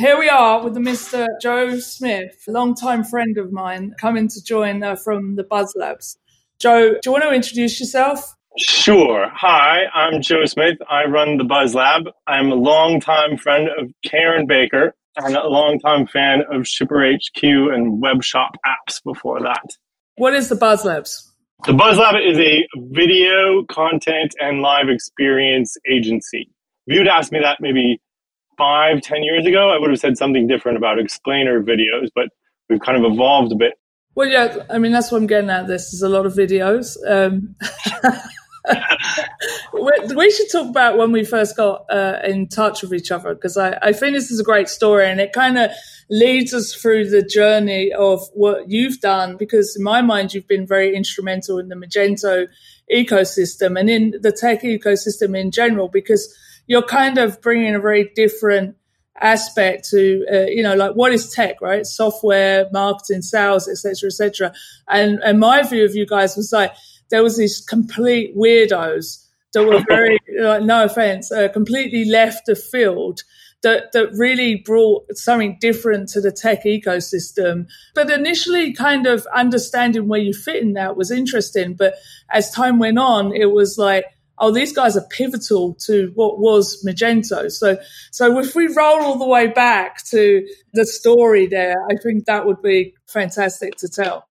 here we are with the Mr. Joe Smith, a longtime friend of mine, coming to join uh, from the Buzz Labs. Joe, do you want to introduce yourself? Sure. Hi, I'm Joe Smith. I run the Buzz Lab. I'm a longtime friend of Karen Baker and a longtime fan of Shipper HQ and web shop apps before that. What is the Buzz Labs? The Buzz Lab is a video content and live experience agency. If you'd asked me that maybe five, ten years ago, I would have said something different about explainer videos, but we've kind of evolved a bit. Well, yeah, I mean, that's what I'm getting at. This is a lot of videos. Um, we should talk about when we first got uh, in touch with each other because I, I think this is a great story and it kind of leads us through the journey of what you've done because in my mind you've been very instrumental in the Magento ecosystem and in the tech ecosystem in general because you're kind of bringing a very different aspect to uh, you know like what is tech right software marketing sales etc etc and and my view of you guys was like there was these complete weirdos that were very uh, no offense uh, completely left the field that that really brought something different to the tech ecosystem. But initially, kind of understanding where you fit in that was interesting. But as time went on, it was like, oh, these guys are pivotal to what was Magento. So, so if we roll all the way back to the story there, I think that would be fantastic to tell.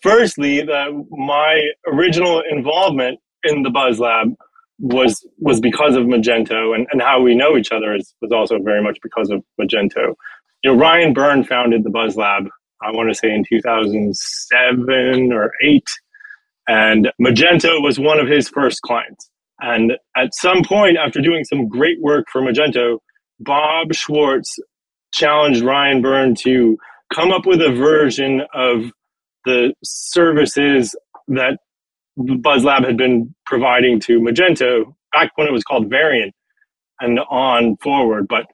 Firstly, the, my original involvement in the Buzz Lab was was because of Magento and, and how we know each other is was also very much because of Magento. You know, Ryan Byrne founded the Buzz Lab, I want to say in 2007 or 8, and Magento was one of his first clients. And at some point, after doing some great work for Magento, Bob Schwartz challenged Ryan Byrne to come up with a version of the services that BuzzLab had been providing to Magento back when it was called Varien and on forward. But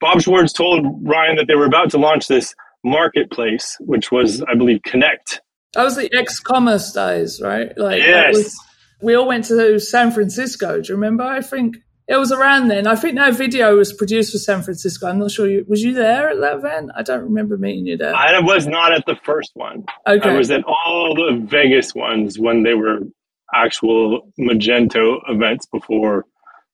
Bob Schwartz told Ryan that they were about to launch this marketplace, which was, I believe, Connect. That was the X commerce days, right? Like yes. Was, we all went to San Francisco. Do you remember? I think it was around then. I think that video was produced for San Francisco. I'm not sure. You, was you there at that event? I don't remember meeting you there. I was not at the first one. Okay. I was at all the Vegas ones when they were actual Magento events before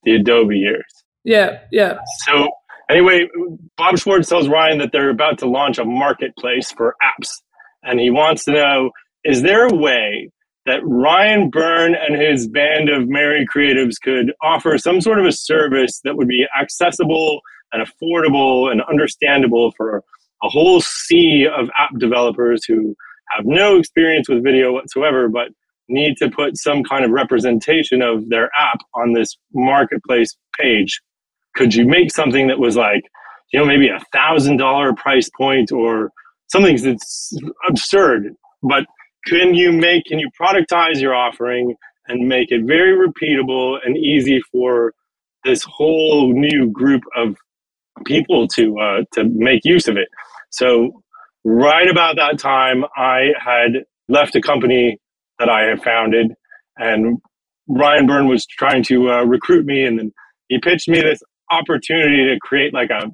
the Adobe years. Yeah, yeah. So anyway, Bob Schwartz tells Ryan that they're about to launch a marketplace for apps, and he wants to know: is there a way that Ryan Byrne and his band of merry creatives could offer some sort of a service that would be accessible and affordable and understandable for a whole sea of app developers who have no experience with video whatsoever, but need to put some kind of representation of their app on this marketplace page. Could you make something that was like, you know, maybe a thousand dollar price point or something that's absurd, but can you make can you productize your offering and make it very repeatable and easy for this whole new group of people to uh, to make use of it? So right about that time i had left a company that i had founded and ryan byrne was trying to uh, recruit me and then he pitched me this opportunity to create like a,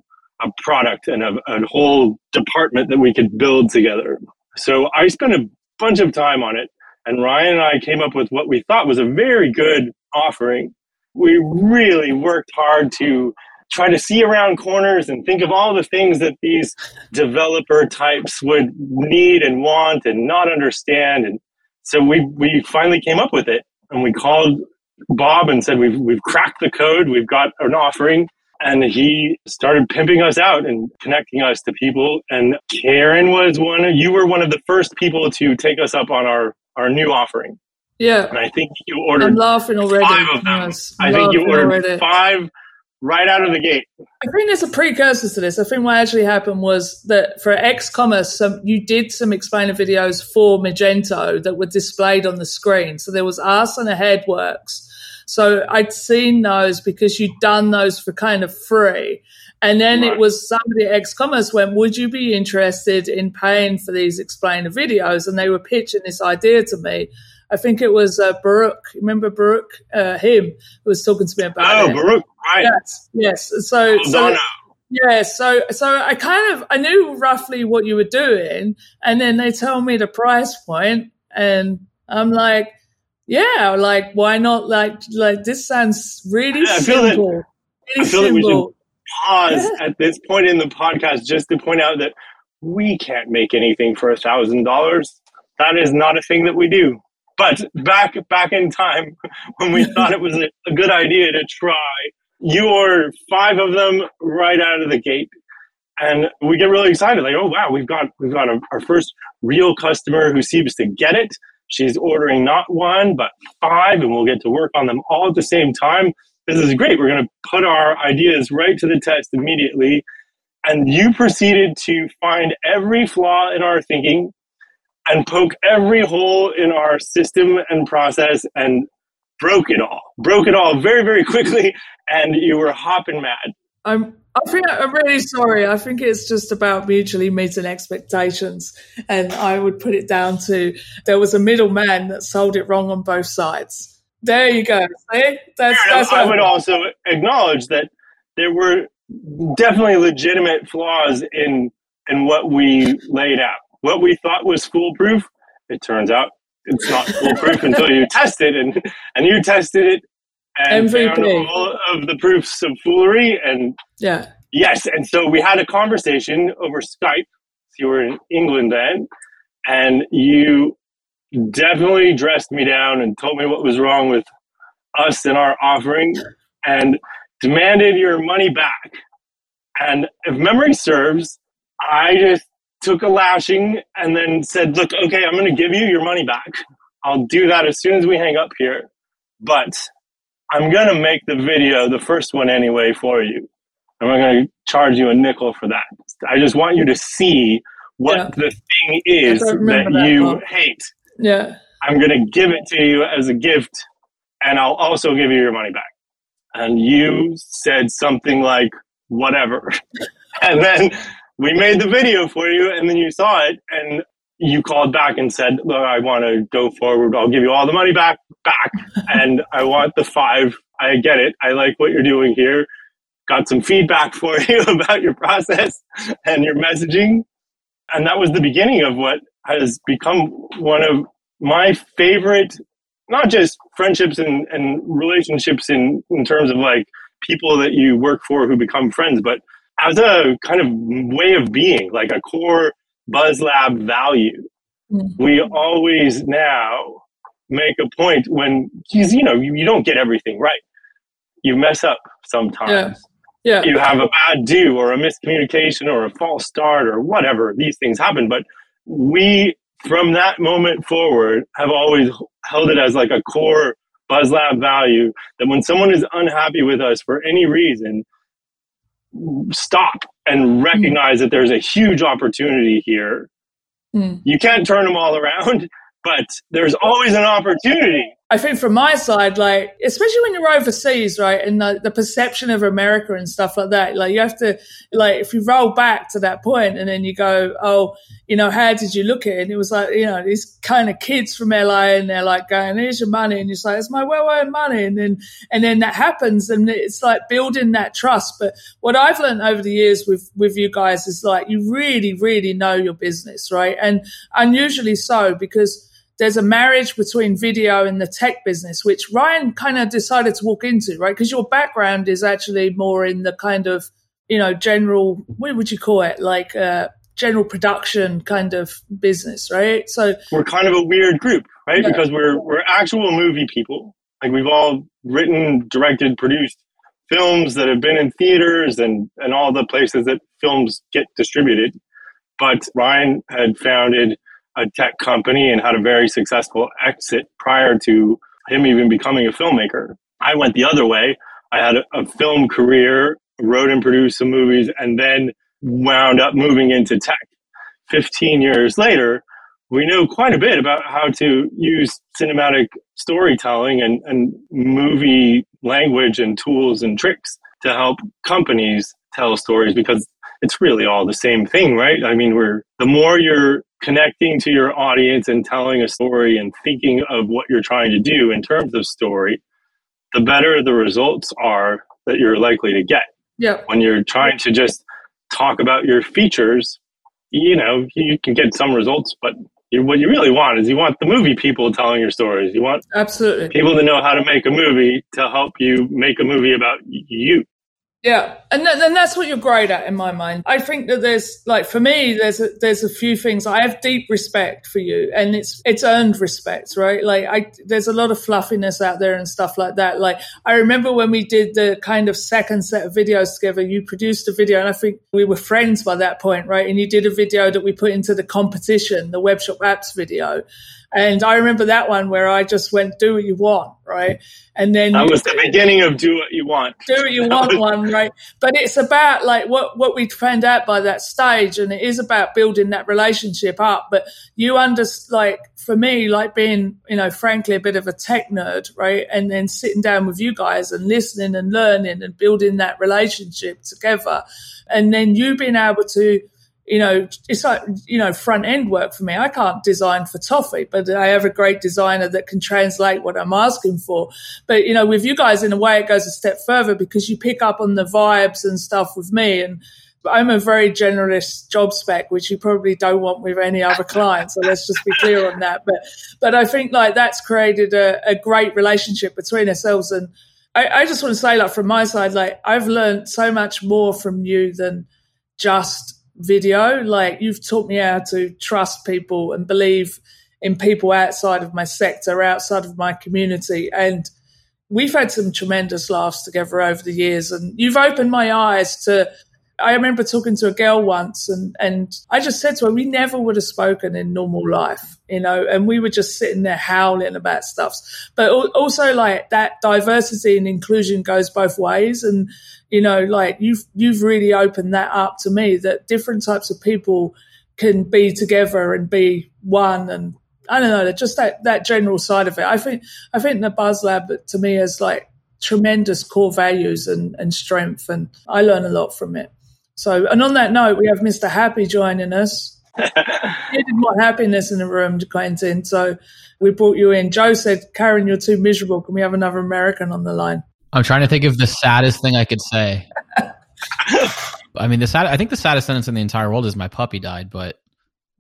a product and a, a whole department that we could build together. So i spent a bunch of time on it. And Ryan and I came up with what we thought was a very good offering. We really worked hard to try to see around corners and think of all the things that these developer types would need and want and not understand. And so we, we finally came up with it and we called Bob and said, we've, we've cracked the code. We've got an offering and he started pimping us out and connecting us to people. And Karen was one of you were one of the first people to take us up on our our new offering. Yeah, and I think you ordered. I'm laughing already. Five of them. Yes, I think you ordered already. five right out of the gate. I think there's a precursor to this. I think what actually happened was that for X Commerce, some, you did some explainer videos for Magento that were displayed on the screen. So there was us and Aheadworks so I'd seen those because you'd done those for kind of free. And then right. it was somebody at X Commerce went, Would you be interested in paying for these explainer videos? And they were pitching this idea to me. I think it was uh, Baruch. Remember Baruch? Uh, him who was talking to me about oh, it. Oh, Baruch, right. Yes, yes. So, Aldana. so Yeah, so so I kind of I knew roughly what you were doing, and then they tell me the price point, and I'm like, yeah, like why not? Like like this sounds really I feel that- simple. I really feel that we should simple. pause at this point in the podcast just to point out that we can't make anything for a thousand dollars. That is not a thing that we do. But back back in time when we thought it was a, good idea to try, you ordered five of them right out of the gate, and we get really excited. Like, oh wow, we've got we've got a, our first real customer who seems to get it. She's ordering not one but five, and we'll get to work on them all at the same time. This is great. We're going to put our ideas right to the test immediately. And you proceeded to find every flaw in our thinking and poke every hole in our system and process and broke it all. Broke it all very, very quickly. And you were hopping mad. I'm I think I'm really sorry. I think it's just about mutually meeting expectations, and I would put it down to there was a middleman that sold it wrong on both sides. There you go. See, that's that's I would also acknowledge that there were definitely legitimate flaws in in what we laid out. What we thought was foolproof, it turns out it's not foolproof until you test it, and and you tested it and MVP. found all of the proofs of foolery. And yeah. yes, and so we had a conversation over Skype. You were in England then, and you definitely dressed me down and told me what was wrong with us and our offering and demanded your money back. And if memory serves, I just took a lashing and then said, Look, okay, I'm going to give you your money back. I'll do that as soon as we hang up here. But I'm going to make the video, the first one anyway, for you. I'm not going to charge you a nickel for that. I just want you to see what Yeah. the thing is that, that you part. hate. Yeah. I'm going to give it to you as a gift, and I'll also give you your money back. And you said something like, whatever. and then we made the video for you, and then you saw it, and you called back and said, Look, I want to go forward. I'll give you all the money back, back, and I want the five. I get it. I like what you're doing here. Got some feedback for you about your process and your messaging. And that was the beginning of what has become one of my favorite not just friendships and, and relationships in, in terms of like people that you work for who become friends, but as a kind of way of being, like a core Buzz Lab value. Mm. We always now make a point when, because you know, you, you don't get everything right. You mess up sometimes Yeah. you have a bad do or a miscommunication or a false start or whatever these things happen but we from that moment forward have always held it as like a core buzz lab value that when someone is unhappy with us for any reason stop and recognize that there's a huge opportunity here. Mm. you can't turn them all around but there's always an opportunity I think from my side, like, especially when you're overseas, right, and the, the perception of America and stuff like that, like, you have to, like, if you roll back to that point and then you go, oh, you know, how did you look at it? And it was like, you know, these kind of kids from LA and they're like going, here's your money. And you're like, it's my well earned money. And then, and then that happens and it's like building that trust. But what I've learned over the years with, with you guys is like, you really, really know your business, right? And unusually so because there's a marriage between video and the tech business, which Ryan kind of decided to walk into, right? Because your background is actually more in the kind of, you know, general, what would you call it? Like, uh, general production kind of business, right? So, we're kind of a weird group, right? Yeah. Because we're we're actual movie people. Like we've all written, directed, produced films that have been in theaters and and all the places that films get distributed. But Ryan had founded a tech company and had a very successful exit prior to him even becoming a filmmaker. I went the other way. I had a, a film career, wrote and produced some movies, and then wound up moving into tech. 15 years later, we know quite a bit about how to use cinematic storytelling and, and movie language and tools and tricks to help companies tell stories because it's really all the same thing, right? I mean, we're the more you're connecting to your audience and telling a story and thinking of what you're trying to do in terms of story, the better the results are that you're likely to get. Yeah. When you're trying to just talk about your features, you know, you can get some results, but you, what you really want is you want the movie people telling your stories. You want absolutely people to know how to make a movie to help you make a movie about you. Yeah, and th- and that's what you're great at in my mind. I think that there's like for me, there's a, there's a few things I have deep respect for you, and it's it's earned respect, right? Like I there's a lot of fluffiness out there and stuff like that. Like I remember when we did the kind of second set of videos together, you produced a video, and I think we were friends by that point, right? And you did a video that we put into the competition, the webshop apps video, and I remember that one where I just went, do what you want, right? And then that was the beginning of do what you want. Do what you want one, right? But it's about like what, what we found out by that stage. And it is about building that relationship up. But you understand, like for me, like being, you know, frankly, a bit of a tech nerd, right? And then sitting down with you guys and listening and learning and building that relationship together. And then you being able to, you know, it's like, you know, front end work for me. I can't design for toffee, but I have a great designer that can translate what I'm asking for. But, you know, with you guys, in a way, it goes a step further because you pick up on the vibes and stuff with me. And I'm a very generalist job spec, which you probably don't want with any other client. So let's just be clear on that. But, but I think like that's created a, a great relationship between ourselves. And I, I just want to say, like, from my side, like, I've learned so much more from you than just video. Like you've taught me how to trust people and believe in people outside of my sector, outside of my community. And we've had some tremendous laughs together over the years. And you've opened my eyes to I remember talking to a girl once and, and I just said to her, we never would have spoken in normal life, you know, and we were just sitting there howling about stuffs. But also like that diversity and inclusion goes both ways. And, you know, like you've, you've really opened that up to me that different types of people can be together and be one and I don't know, just that, that general side of it. I think, I think the Buzz Lab uh, to me is like tremendous core values and, and strength. And I learn a lot from it. So, and on that note, we have Mr. Happy joining us. he did more happiness in the room, Quentin. So we brought you in. Joe said, Karen, you're too miserable. Can we have another American on the line? I'm trying to think of the saddest thing I could say. I mean, the sad, I think the saddest sentence in the entire world is my puppy died, but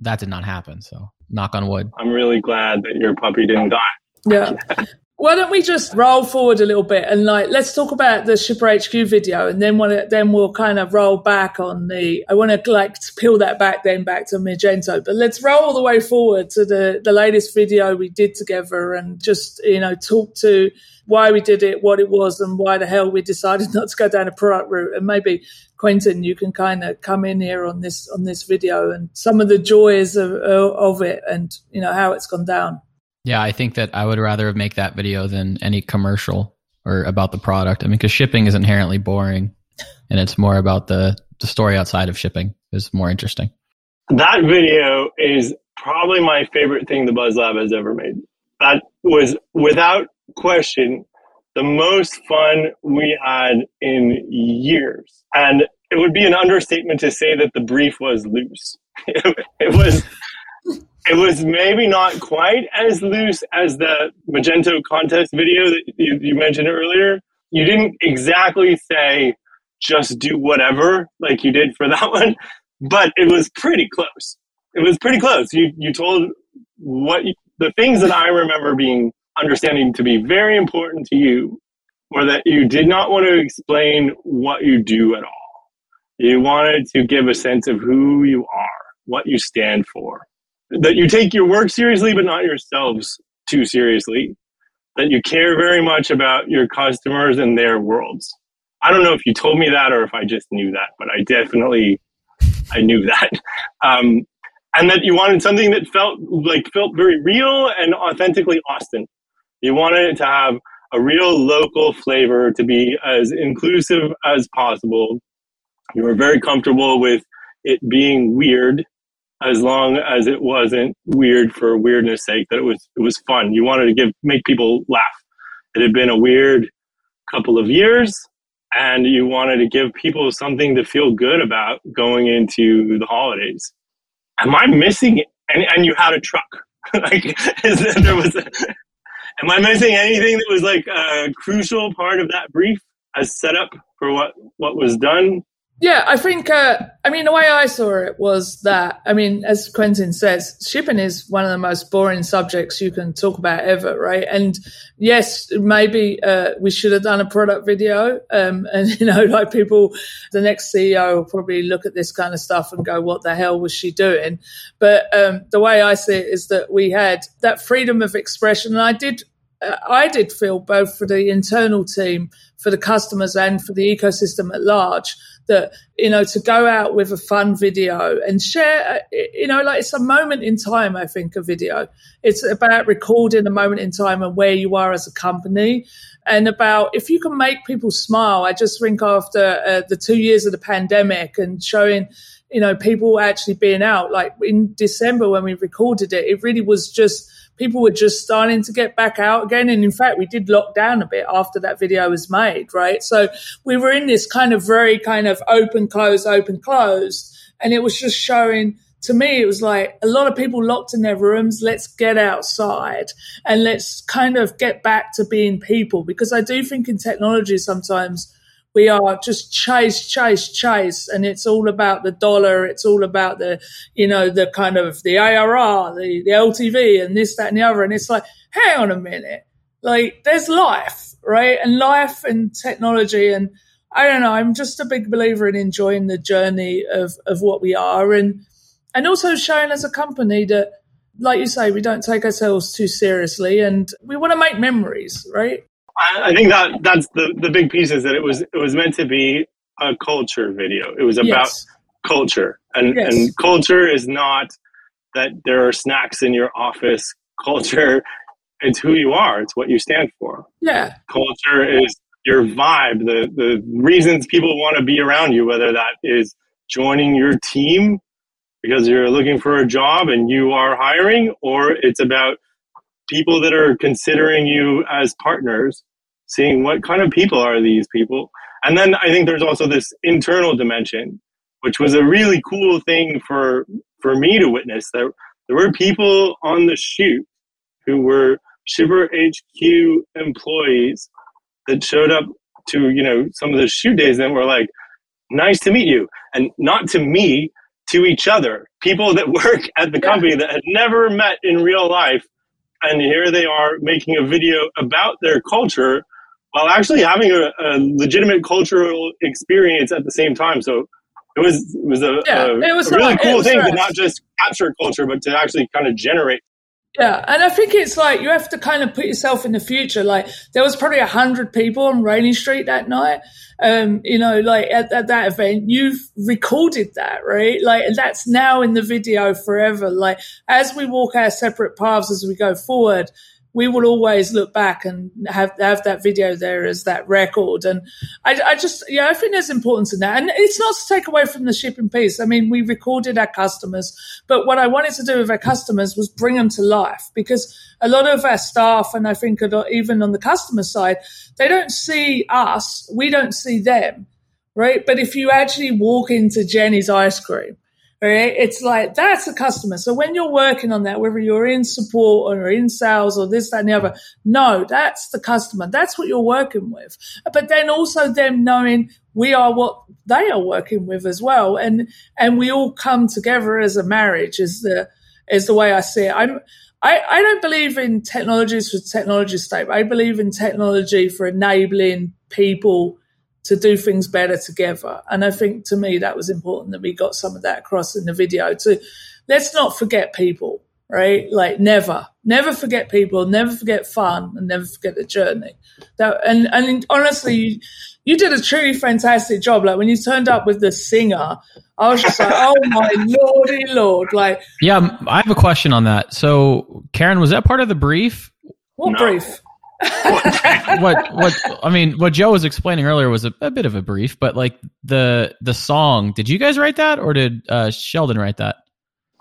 that did not happen. So knock on wood. I'm really glad that your puppy didn't die. Yeah. Why don't we just roll forward a little bit and like let's talk about the Shipper HQ video and then when then we'll kind of roll back on the I want to like peel that back then back to Magento but let's roll all the way forward to the the latest video we did together and just you know talk to why we did it what it was and why the hell we decided not to go down a product route and maybe Quentin you can kind of come in here on this on this video and some of the joys of of it and you know how it's gone down. Yeah, I think that I would rather make that video than any commercial or about the product. I mean, because shipping is inherently boring, and it's more about the the story outside of shipping is more interesting. That video is probably my favorite thing the Buzz Lab has ever made. That was without question the most fun we had in years, and it would be an understatement to say that the brief was loose. it was it was maybe not quite as loose as the Magento contest video that you, you mentioned earlier. You didn't exactly say just do whatever like you did for that one, but it was pretty close. It was pretty close. You you told what you, the things that I remember being understanding to be very important to you were that you did not want to explain what you do at all. You wanted to give a sense of who you are, what you stand for that you take your work seriously, but not yourselves too seriously. That you care very much about your customers and their worlds. I don't know if you told me that or if I just knew that, but I definitely I knew that. Um, and that you wanted something that felt like felt very real and authentically Austin. You wanted it to have a real local flavor, to be as inclusive as possible. You were very comfortable with it being weird as long as it wasn't weird for weirdness sake that it was it was fun. You wanted to give make people laugh. It had been a weird couple of years and you wanted to give people something to feel good about going into the holidays. Am i missing and, you had a truck. Like there was a, am i missing anything that was like a crucial part of that brief as setup for what what was done? Yeah, I think, uh, I mean, the way I saw it was that, I mean, as Quentin says, shipping is one of the most boring subjects you can talk about ever, right? And yes, maybe uh, we should have done a product video. Um, and, you know, like people, the next CEO will probably look at this kind of stuff and go, what the hell was she doing? But um, the way I see it is that we had that freedom of expression. And I did uh, I did feel both for the internal team, for the customers, and for the ecosystem at large that you know to go out with a fun video and share. You know, like it's a moment in time. I think a video. It's about recording a moment in time and where you are as a company, and about if you can make people smile. I just think after uh, the two years of the pandemic and showing you know people actually being out like in december when we recorded it it really was just people were just starting to get back out again. And in fact, we did lock down a bit after that video was made, right? So we were in this kind of very kind of open, close, open, closed. And it was just showing to me, it was like a lot of people locked in their rooms. Let's get outside and let's kind of get back to being people because I do think in technology sometimes we are just chase, chase, chase, and it's all about the dollar. It's all about the, you know, the kind of the ARR, the, the LTV, and this, that, and the other. And it's like, hang on a minute, like there's life, right? And life and technology, and I don't know. I'm just a big believer in enjoying the journey of of what we are, and and also showing as a company that like you say, we don't take ourselves too seriously and we want to make memories, right? I, think that that's the the big piece is that it was it was meant to be a culture video. It was about yes. culture, and yes. and culture is not that there are snacks in your office. Culture, it's who you are. It's what you stand for. Yeah. Culture is your vibe, the the reasons people want to be around you, whether that is joining your team because you're looking for a job and you are hiring, or it's about people that are considering you as partners, seeing what kind of people are these people. And then I think there's also this internal dimension, which was a really cool thing for for me to witness. That there were people on the shoot who were Shipper HQ employees that showed up to you know some of the shoot days and were like, "Nice to meet you," and not to me, to each other. People that work at the company that had never met in real life and here they are making a video about their culture while actually having a, a legitimate cultural experience at the same time. So it was it was a, yeah, a, it was a really cool thing to not just capture culture, but to actually kind of generate yeah, and I think it's like you have to kind of put yourself in the future. Like there was probably a hundred people on Rainey Street that night. Um, you know, like at, at, that event, you've recorded that, right? Like, and that's now in the video forever. Like as we walk our separate paths as we go forward, we will always look back and have have that video there as that record. And I, I just, yeah, I think there's importance in that. And it's not to take away from the shipping piece. I mean, we recorded our customers, but what I wanted to do with our customers was bring them to life because a lot of our staff, and I think even on the customer side, they don't see us, we don't see them, right? But if you actually walk into Jenny's ice cream Right? It's like that's a customer. So when you're working on that, whether you're in support or in sales or this, that, and the other, no, that's the customer. That's what you're working with. But then also them knowing we are what they are working with as well. And and we all come together as a marriage is the is the way I see it. I'm I, I don't believe in technologies for technology's sake. I believe in technology for enabling people to do things better together. And I think to me that was important that we got some of that across in the video to let's not forget people, right? Like never, never forget people, never forget fun and never forget the journey. That, and, and honestly, you, you did a truly fantastic job. Like when you turned up with the singer, I was just like, oh my lordy lord. Like, yeah, I have a question on that. So Karen, was that part of the brief? What no. brief? What what I mean, what Joe was explaining earlier was a, a, bit of a brief, but like the the song, did you guys write that or did uh, Sheldon write that?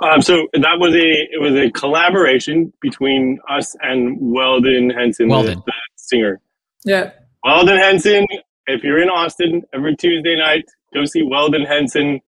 Um, so that was a it was a collaboration between us and Weldon Henson, Weldon. The, the singer. Yeah, Weldon Henson. If you're in Austin every Tuesday night, go see Weldon Henson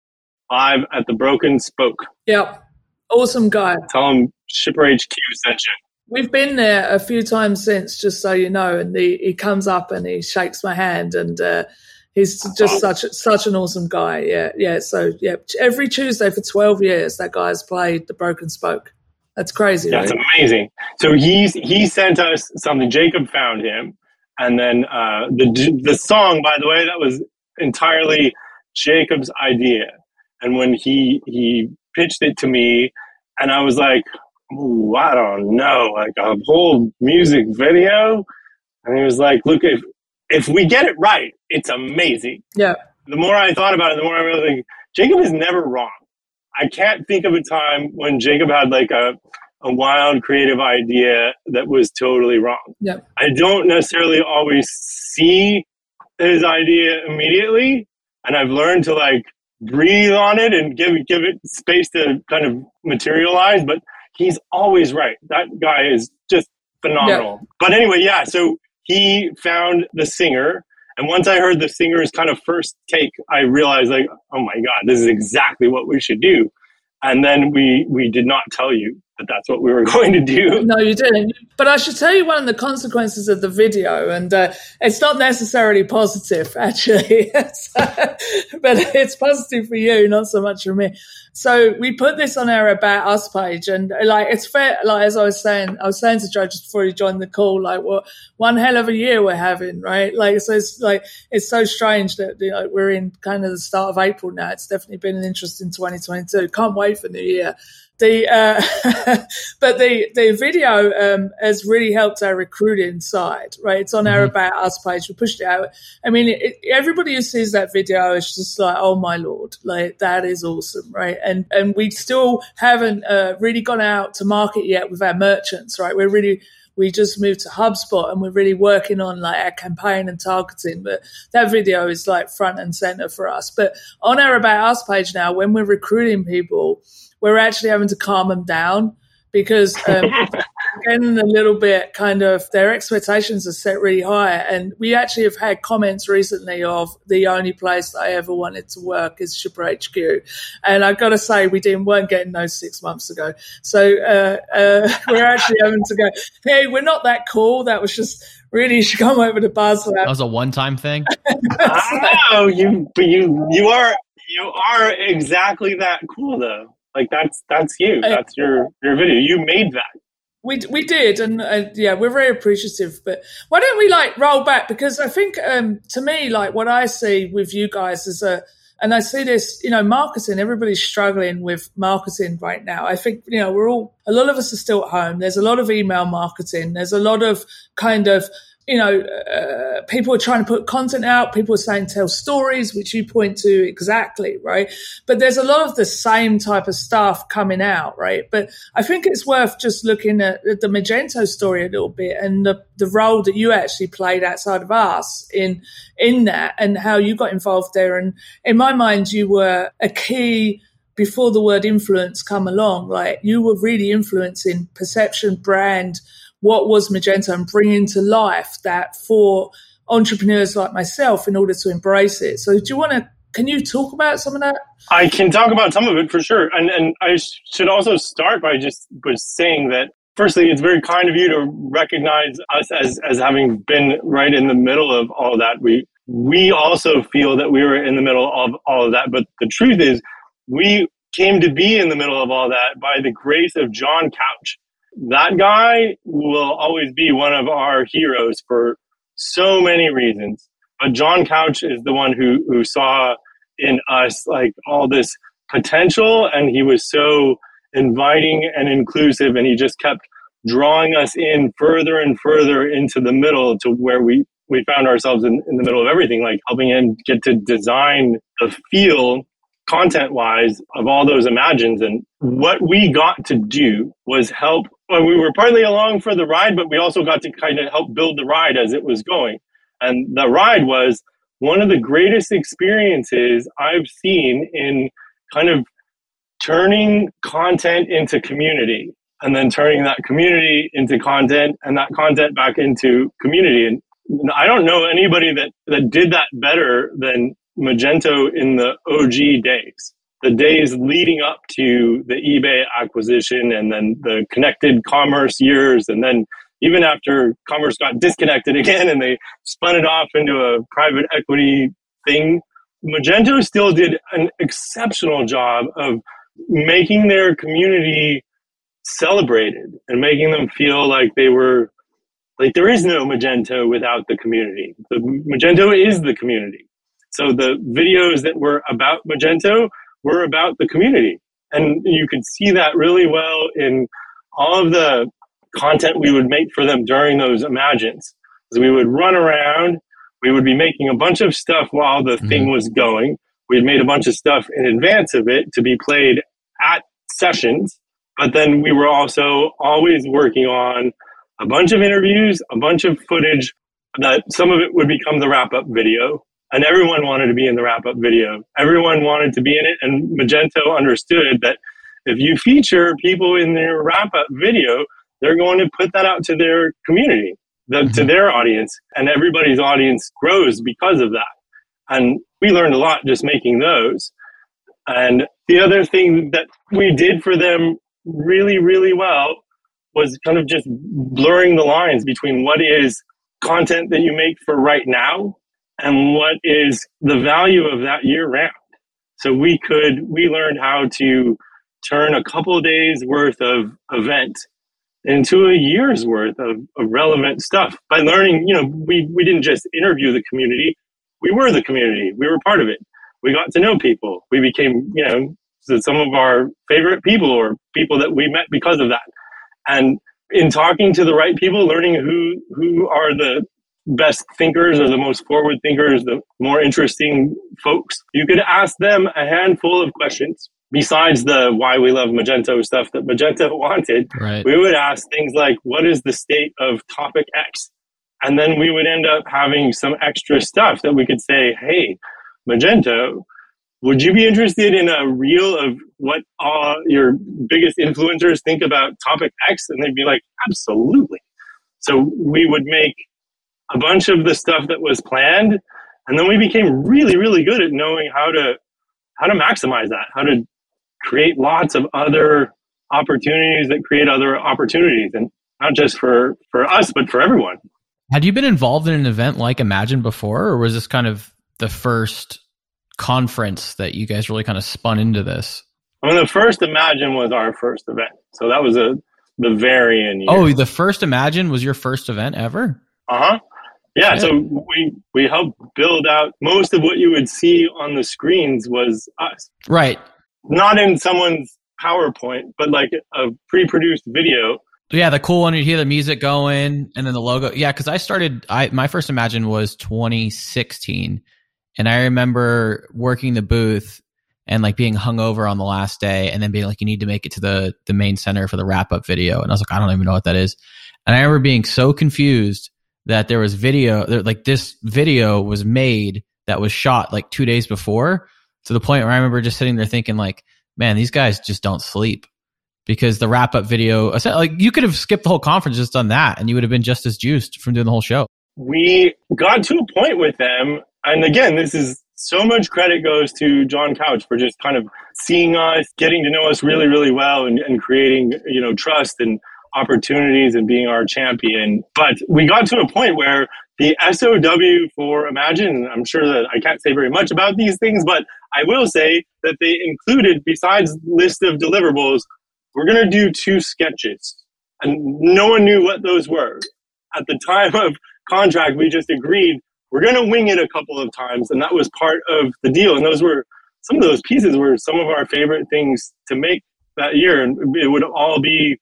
live at the Broken Spoke. Yep, awesome guy. Tell him Shipper HQ sent you. We've been there a few times since, just so you know. And he, he comes up and he shakes my hand, and uh, he's just such such an awesome guy. Yeah, yeah. So yeah, every Tuesday for twelve years, that guy's played the Broken Spoke. That's crazy. That's right? amazing. So he's he sent us something. Jacob found him, and then uh, the the song, by the way, that was entirely Jacob's idea. And when he he pitched it to me, and I was like, Ooh, I don't know, like a whole music video. And he was like, look, if, if we get it right, it's amazing. Yeah. The more I thought about it, the more I realized like, Jacob is never wrong. I can't think of a time when Jacob had like a, a wild creative idea that was totally wrong. Yeah. I don't necessarily always see his idea immediately. And I've learned to like breathe on it and give give it space to kind of materialize. But he's always right. That guy is just phenomenal. But anyway, yeah. So he found the singer, and once I heard the singer's kind of first take, I realized like, oh my god, this is exactly what we should do. And then we we did not tell you that that's what we were going to do. No, you didn't. But I should tell you one of the consequences of the video, and uh, it's not necessarily positive, actually, but it's positive for you, not so much for me. So we put this on our about us page, and like it's fair. Like as I was saying, I was saying to Joe just before he joined the call, like what well, one hell of a year we're having, right? Like so, it's like it's so strange that you know, we're in kind of the start of April now. It's definitely been an interesting 2022. Can't wait for New Year the uh, but the the video um, has really helped our recruiting side, right? It's on mm-hmm. our about us page. We pushed it out. I mean, it, everybody who sees that video is just like, "Oh my lord!" Like that is awesome, right? And and we still haven't uh, really gone out to market yet with our merchants, right? We're really we just moved to HubSpot and we're really working on like our campaign and targeting. But that video is like front and center for us. But on our About Us page now, when we're recruiting people, we're actually having to calm them down because um, getting a little bit kind of their expectations are set really high. And we actually have had comments recently of the only place I ever wanted to work is Shipper HQ. And I've got to say, we didn't weren't getting those six months ago. So uh, uh, we're actually having to go, hey, we're not that cool. That was just really should come over to Buzz That was a one time thing. oh, you, but you, you are, you are exactly that cool though. Like that's that's you. That's your your video. You made that. We we did, and uh, yeah, we're very appreciative. But why don't we like roll back? Because I think um, to me, like what I see with you guys is a and I see this, you know, marketing, everybody's struggling with marketing right now. I think, you know, we're all, a lot of us are still at home. There's a lot of email marketing. There's a lot of kind of you know, uh, people are trying to put content out. People are saying tell stories, which you point to exactly, right? But there's a lot of the same type of stuff coming out, right? But I think it's worth just looking at, the Magento story a little bit and the, the role that you actually played outside of us in, in that and how you got involved there. And in my mind, you were a key before the word influence come along, like you were really influencing perception, brand, what was Magento and bringing to life that for entrepreneurs like myself in order to embrace it. So do you want to can you talk about some of that? I can talk about some of it for sure. And and I should also start by just by saying that firstly it's very kind of you to recognize us as as having been right in the middle of all that. We we also feel that we were in the middle of all of that, but the truth is we came to be in the middle of all that by the grace of John Couch that guy will always be one of our heroes for so many reasons. But John Couch is the one who who saw in us like all this potential, and he was so inviting and inclusive, and he just kept drawing us in further and further into the middle to where we we found ourselves in, in the middle of everything, like helping him get to design the feel content wise of all those imagines. And what we got to do was help. Well, we were partly along for the ride, but we also got to kind of help build the ride as it was going. And the ride was one of the greatest experiences I've seen in kind of turning content into community and then turning that community into content and that content back into community. And I don't know anybody that, that did that better than Magento in the OG days. the days leading up to the eBay acquisition and then the connected commerce years. And then even after commerce got disconnected again and they spun it off into a private equity thing, Magento still did an exceptional job of making their community celebrated and making them feel like they were like there is no Magento without the community. The Magento is the community. So the videos that were about Magento were about the community. And you could see that really well in all of the content we would make for them during those imagines. So we would run around, we would be making a bunch of stuff while the mm-hmm. thing was going. We had made a bunch of stuff in advance of it to be played at sessions, but then we were also always working on a bunch of interviews, a bunch of footage that some of it would become the wrap up video. And everyone wanted to be in the wrap up video. Everyone wanted to be in it. And Magento understood that if you feature people in their wrap up video, they're going to put that out to their community, the, mm-hmm. to their audience. And everybody's audience grows because of that. And we learned a lot just making those. And the other thing that we did for them really, really well was kind of just blurring the lines between what is content that you make for right now and what is the value of that year round. So we could, we learned how to turn a couple days worth of event into a year's worth of, of relevant stuff by learning, you know, we, we didn't just interview the community. We were the community. We were part of it. We got to know people. We became, you know, some of our favorite people or people that we met because of that. And in talking to the right people, learning who who are the best thinkers or the most forward thinkers, the more interesting folks, you could ask them a handful of questions besides the why we love Magento stuff that Magento wanted. Right. We would ask things like, what is the state of topic X? And then we would end up having some extra stuff that we could say, hey, Magento, would you be interested in a reel of what uh, your biggest influencers think about topic X? And they'd be like, absolutely. So we would make a bunch of the stuff that was planned, and then we became really, really good at knowing how to how to maximize that, how to create lots of other opportunities that create other opportunities, and not just for for us, but for everyone. Had you been involved in an event like Imagine before, or was this kind of the first conference that you guys really kind of spun into this? I mean, the first Imagine was our first event, so that was a the Varien. Year. Oh, the first Imagine was your first event ever. Uh huh. Yeah, so we we helped build out most of what you would see on the screens was us. Right. Not in someone's PowerPoint, but like a pre-produced video. Yeah, the cool one you hear the music going and then the logo. Yeah, because I started. I my first Imagine was 2016 and I remember working the booth and like being hungover on the last day and then being like, you need to make it to the, the main center for the wrap up video. And I was like, I don't even know what that is. And I remember being so confused that there was video, like this video was made that was shot like two days before to the point where I remember just sitting there thinking like, man, these guys just don't sleep because the wrap up video, like you could have skipped the whole conference, just done that and you would have been just as juiced from doing the whole show. We got to a point with them and again, this is so much credit goes to John Couch for just kind of seeing us, getting to know us really, really well, and, and creating you know trust and opportunities and being our champion. But we got to a point where the SOW for Imagine, I'm sure that I can't say very much about these things, but I will say that they included, besides list of deliverables, we're going to do two sketches. And no one knew what those were. At the time of contract, we just agreed we're going to wing it a couple of times. And that was part of the deal. And those were some of those pieces were some of our favorite things to make that year. And it would all be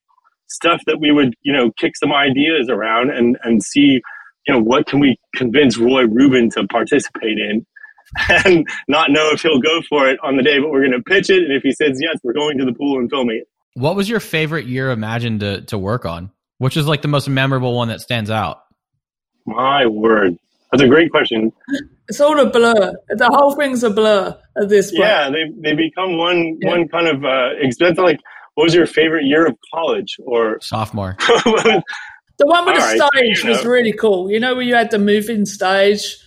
stuff that we would, you know, kick some ideas around and, and see, you know, what can we convince Roy Rubin to participate in and not know if he'll go for it on the day, but we're going to pitch it. And if he says yes, we're going to the pool and filming it. What was your favorite year Imagine to, to work on? Which is like the most memorable one that stands out? My word. That's a great question. It's all a blur. The whole thing's a blur at this point. Yeah, they they become one yeah. one kind of uh, expensive. Like, what was your favorite year of college or sophomore? the one with all the right, stage you know. was really cool. You know, where you had the moving stage.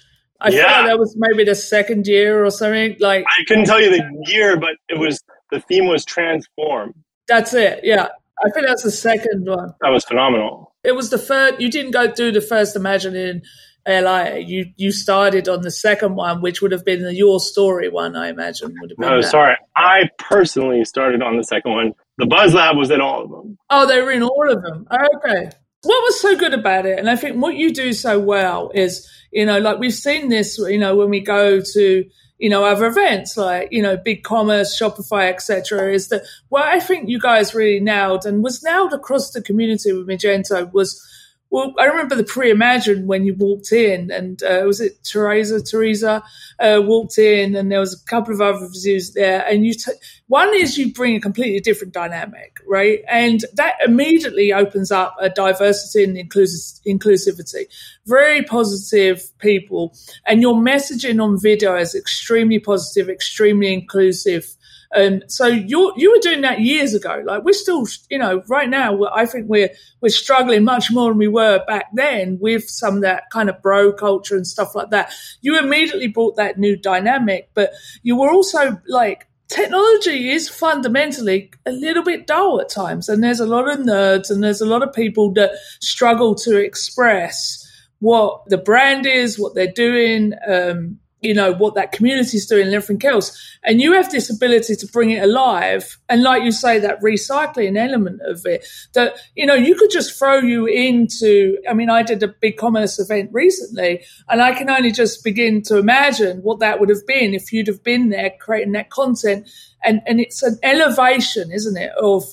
I yeah. feel like that was maybe the second year or something. Like I couldn't tell you the year, but it was the theme was transform. That's it. Yeah, I think that's the second one. That was phenomenal. It was the first. You didn't go do the first Imagine in LA. You you started on the second one, which would have been the Your Story one, I imagine. Would have been no, that. sorry. I personally started on the second one. The Buzz Lab was in all of them. Oh, they were in all of them. Okay. What was so good about it, and I think what you do so well is, you know, like we've seen this, you know, when we go to you know, other events like, you know, big commerce, Shopify, etc. is that what I think you guys really nailed and was nailed across the community with Magento was well, I remember the pre-imagine when you walked in, and uh, was it Teresa? Teresa uh, walked in, and there was a couple of other reviews there. And you, t- one is you bring a completely different dynamic, right? And that immediately opens up a diversity and inclus- inclusivity. Very positive people, and your messaging on video is extremely positive, extremely inclusive um, so you you were doing that years ago. Like we're still, you know, right now I think we're we're struggling much more than we were back then with some of that kind of bro culture and stuff like that. You immediately brought that new dynamic, but you were also like technology is fundamentally a little bit dull at times, and there's a lot of nerds and there's a lot of people that struggle to express what the brand is, what they're doing. Um, you know, what that community is doing and everything else. And you have this ability to bring it alive. And like you say, that recycling element of it, that, you know, you could just throw you into, I mean, I did a big commerce event recently and I can only just begin to imagine what that would have been if you'd have been there creating that content. And, and it's an elevation, isn't it, of,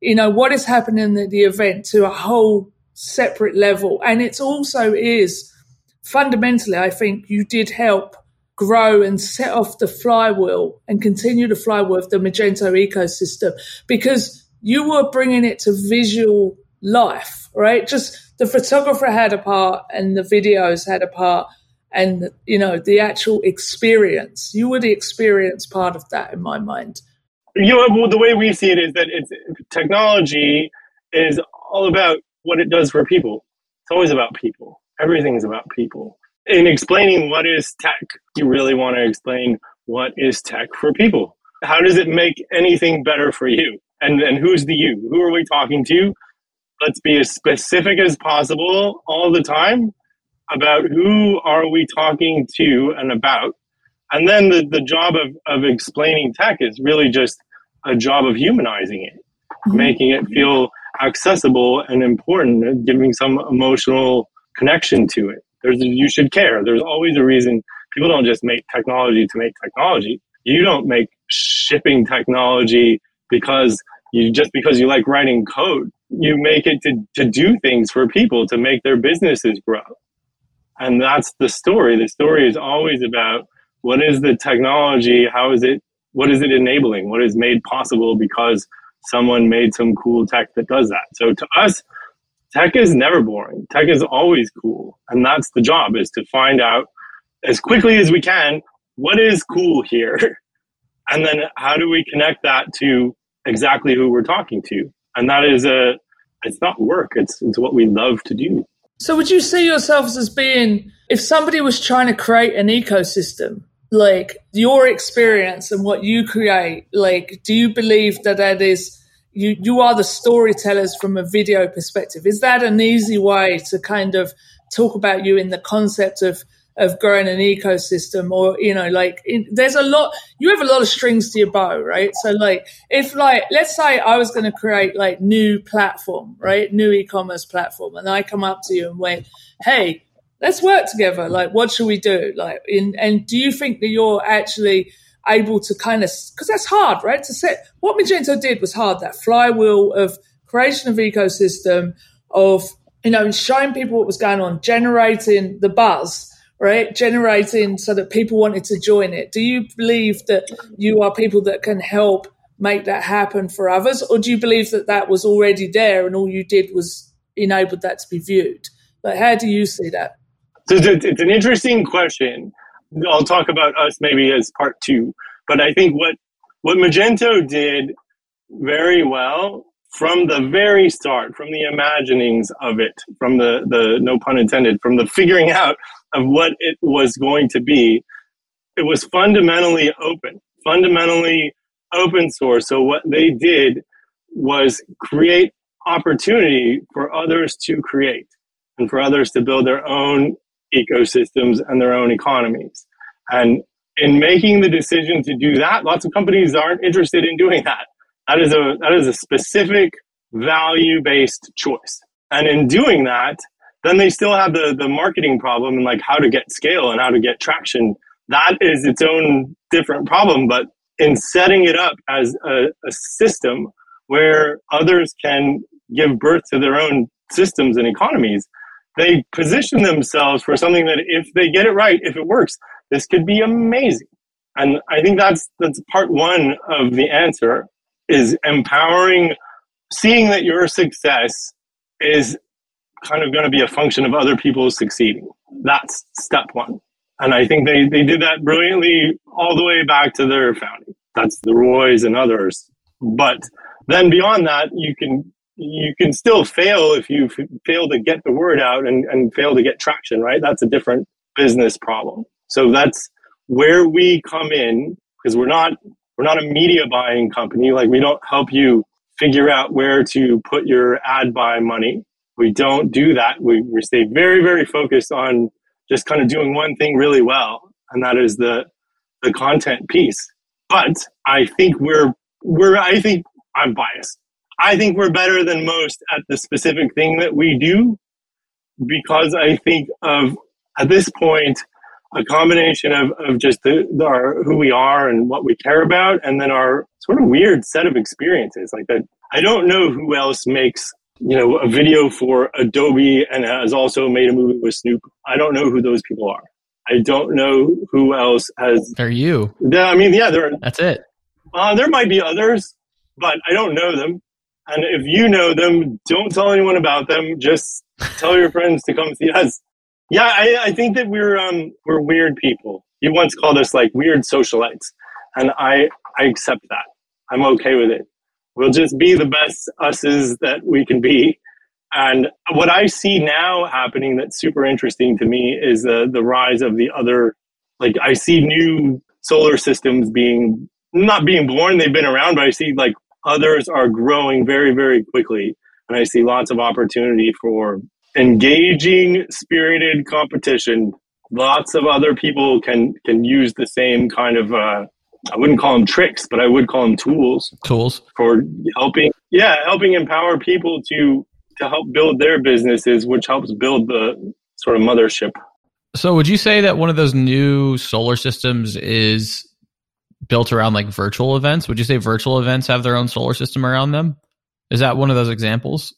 you know, what is happening at the event to a whole separate level. And it also is fundamentally, I think you did help grow and set off the flywheel and continue the flywheel of the Magento ecosystem because you were bringing it to visual life, right? Just the photographer had a part and the videos had a part and, you know, the actual experience. You were the experience part of that in my mind. You know, well, the way we see it is that it's technology is all about what it does for people. It's always about people. Everything is about people in explaining what is tech, you really want to explain what is tech for people. How does it make anything better for you? And and who's the you? Who are we talking to? Let's be as specific as possible all the time about who are we talking to and about. And then the, the job of, of explaining tech is really just a job of humanizing it, mm-hmm. making it feel accessible and important, and giving some emotional connection to it. There's a, you should care. There's always a reason. People don't just make technology to make technology. You don't make shipping technology because you just because you like writing code. You make it to, to do things for people to make their businesses grow. And that's the story. The story is always about what is the technology? How is it? What is it enabling? What is made possible because someone made some cool tech that does that? So to us, tech is never boring. Tech is always cool. And that's the job is to find out as quickly as we can what is cool here. And then how do we connect that to exactly who we're talking to? And that is a it's not work, it's it's what we love to do. So would you see yourselves as being if somebody was trying to create an ecosystem, like your experience and what you create, like do you believe that that is you you are the storytellers from a video perspective. Is that an easy way to kind of talk about you in the concept of of growing an ecosystem or you know like in, there's a lot you have a lot of strings to your bow right? So like if like let's say i was going to create like new platform right? New e-commerce platform and i come up to you and went hey let's work together. Like what should we do? Like in and do you think that you're actually able to kind of because that's hard, right? To set what Magento did was hard. That flywheel of creation of ecosystem of you know showing people what was going on, generating the buzz, right? Generating so that people wanted to join it. Do you believe that you are people that can help make that happen for others, or do you believe that that was already there and all you did was enabled that to be viewed? But how do you see that? So it's an interesting question I'll talk about us maybe as part two. But I think what what Magento did very well from the very start, from the imaginings of it, from the the no pun intended, from the figuring out of what it was going to be, it was fundamentally open, fundamentally open source. So what they did was create opportunity for others to create and for others to build their own ecosystems and their own economies. And in making the decision to do that, lots of companies aren't interested in doing that. That is a that is a specific value based choice. And in doing that, then they still have the the marketing problem and like how to get scale and how to get traction. That is its own different problem. But in setting it up as a, a system where others can give birth to their own systems and economies, they position themselves for something that if they get it right, if it works, this could be amazing. And I think that's that's part one of the answer is empowering, seeing that your success is kind of going to be a function of other people succeeding. That's step one. And I think they, they did that brilliantly all the way back to their founding. That's the Roys and others. But then beyond that, you can you can still fail if you fail to get the word out and, and fail to get traction, right? That's a different business problem. So that's where we come in because we're not we're not a media buying company. Like we don't help you figure out where to put your ad buy money. We don't do that. We, we stay very, very focused on just kind of doing one thing really well, and that is the the content piece. But I think we're we're I think I'm biased. I think we're better than most at the specific thing that we do because I think of at this point a combination of, of just the, the, our, who we are and what we care about, and then our sort of weird set of experiences. Like that, I don't know who else makes you know a video for Adobe and has also made a movie with Snoop. I don't know who those people are. I don't know who else has. They're you. Yeah, I mean, yeah, there. That's it. Uh, there might be others, but I don't know them. And if you know them, don't tell anyone about them. Just tell your friends to come see us. Yeah, I, I think that we're um, we're weird people. You once called us like weird socialites, and I I accept that. I'm okay with it. We'll just be the best us's that we can be. And what I see now happening that's super interesting to me is the the rise of the other. Like I see new solar systems being not being born; they've been around, but I see like others are growing very, very quickly. And I see lots of opportunity for engaging, spirited competition. Lots of other people can can use the same kind of uh, I wouldn't call them tricks, but I would call them tools. Tools for helping, yeah, helping empower people to to help build their businesses, which helps build the sort of mothership. So, would you say that one of those new solar systems is built around like virtual events. Would you say virtual events have their own solar system around them? Is that one of those examples?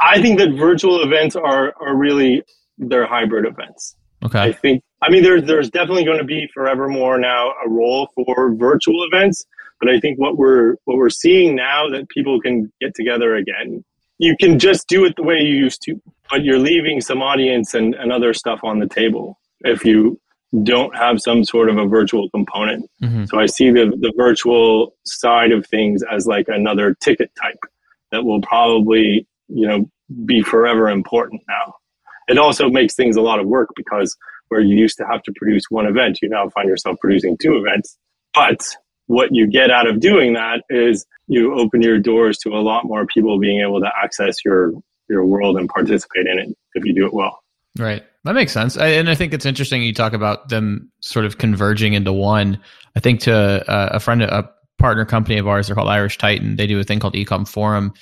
I think that virtual events are are really they're hybrid events. Okay. I think I mean there's there's definitely going to be forevermore now a role for virtual events, but I think what we're what we're seeing now that people can get together again. You can just do it the way you used to, but you're leaving some audience and, and other stuff on the table if you don't have some sort of a virtual component. Mm-hmm. So I see the, the virtual side of things as like another ticket type that will probably, you know, be forever important now. It also makes things a lot of work because where you used to have to produce one event, you now find yourself producing two events. But what you get out of doing that is you open your doors to a lot more people being able to access your your world and participate in it if you do it well. Right. That makes sense. I, and I think it's interesting you talk about them sort of converging into one. I think to uh, a friend, a partner company of ours, they're called Irish Titan. They do a thing called Ecom Forum.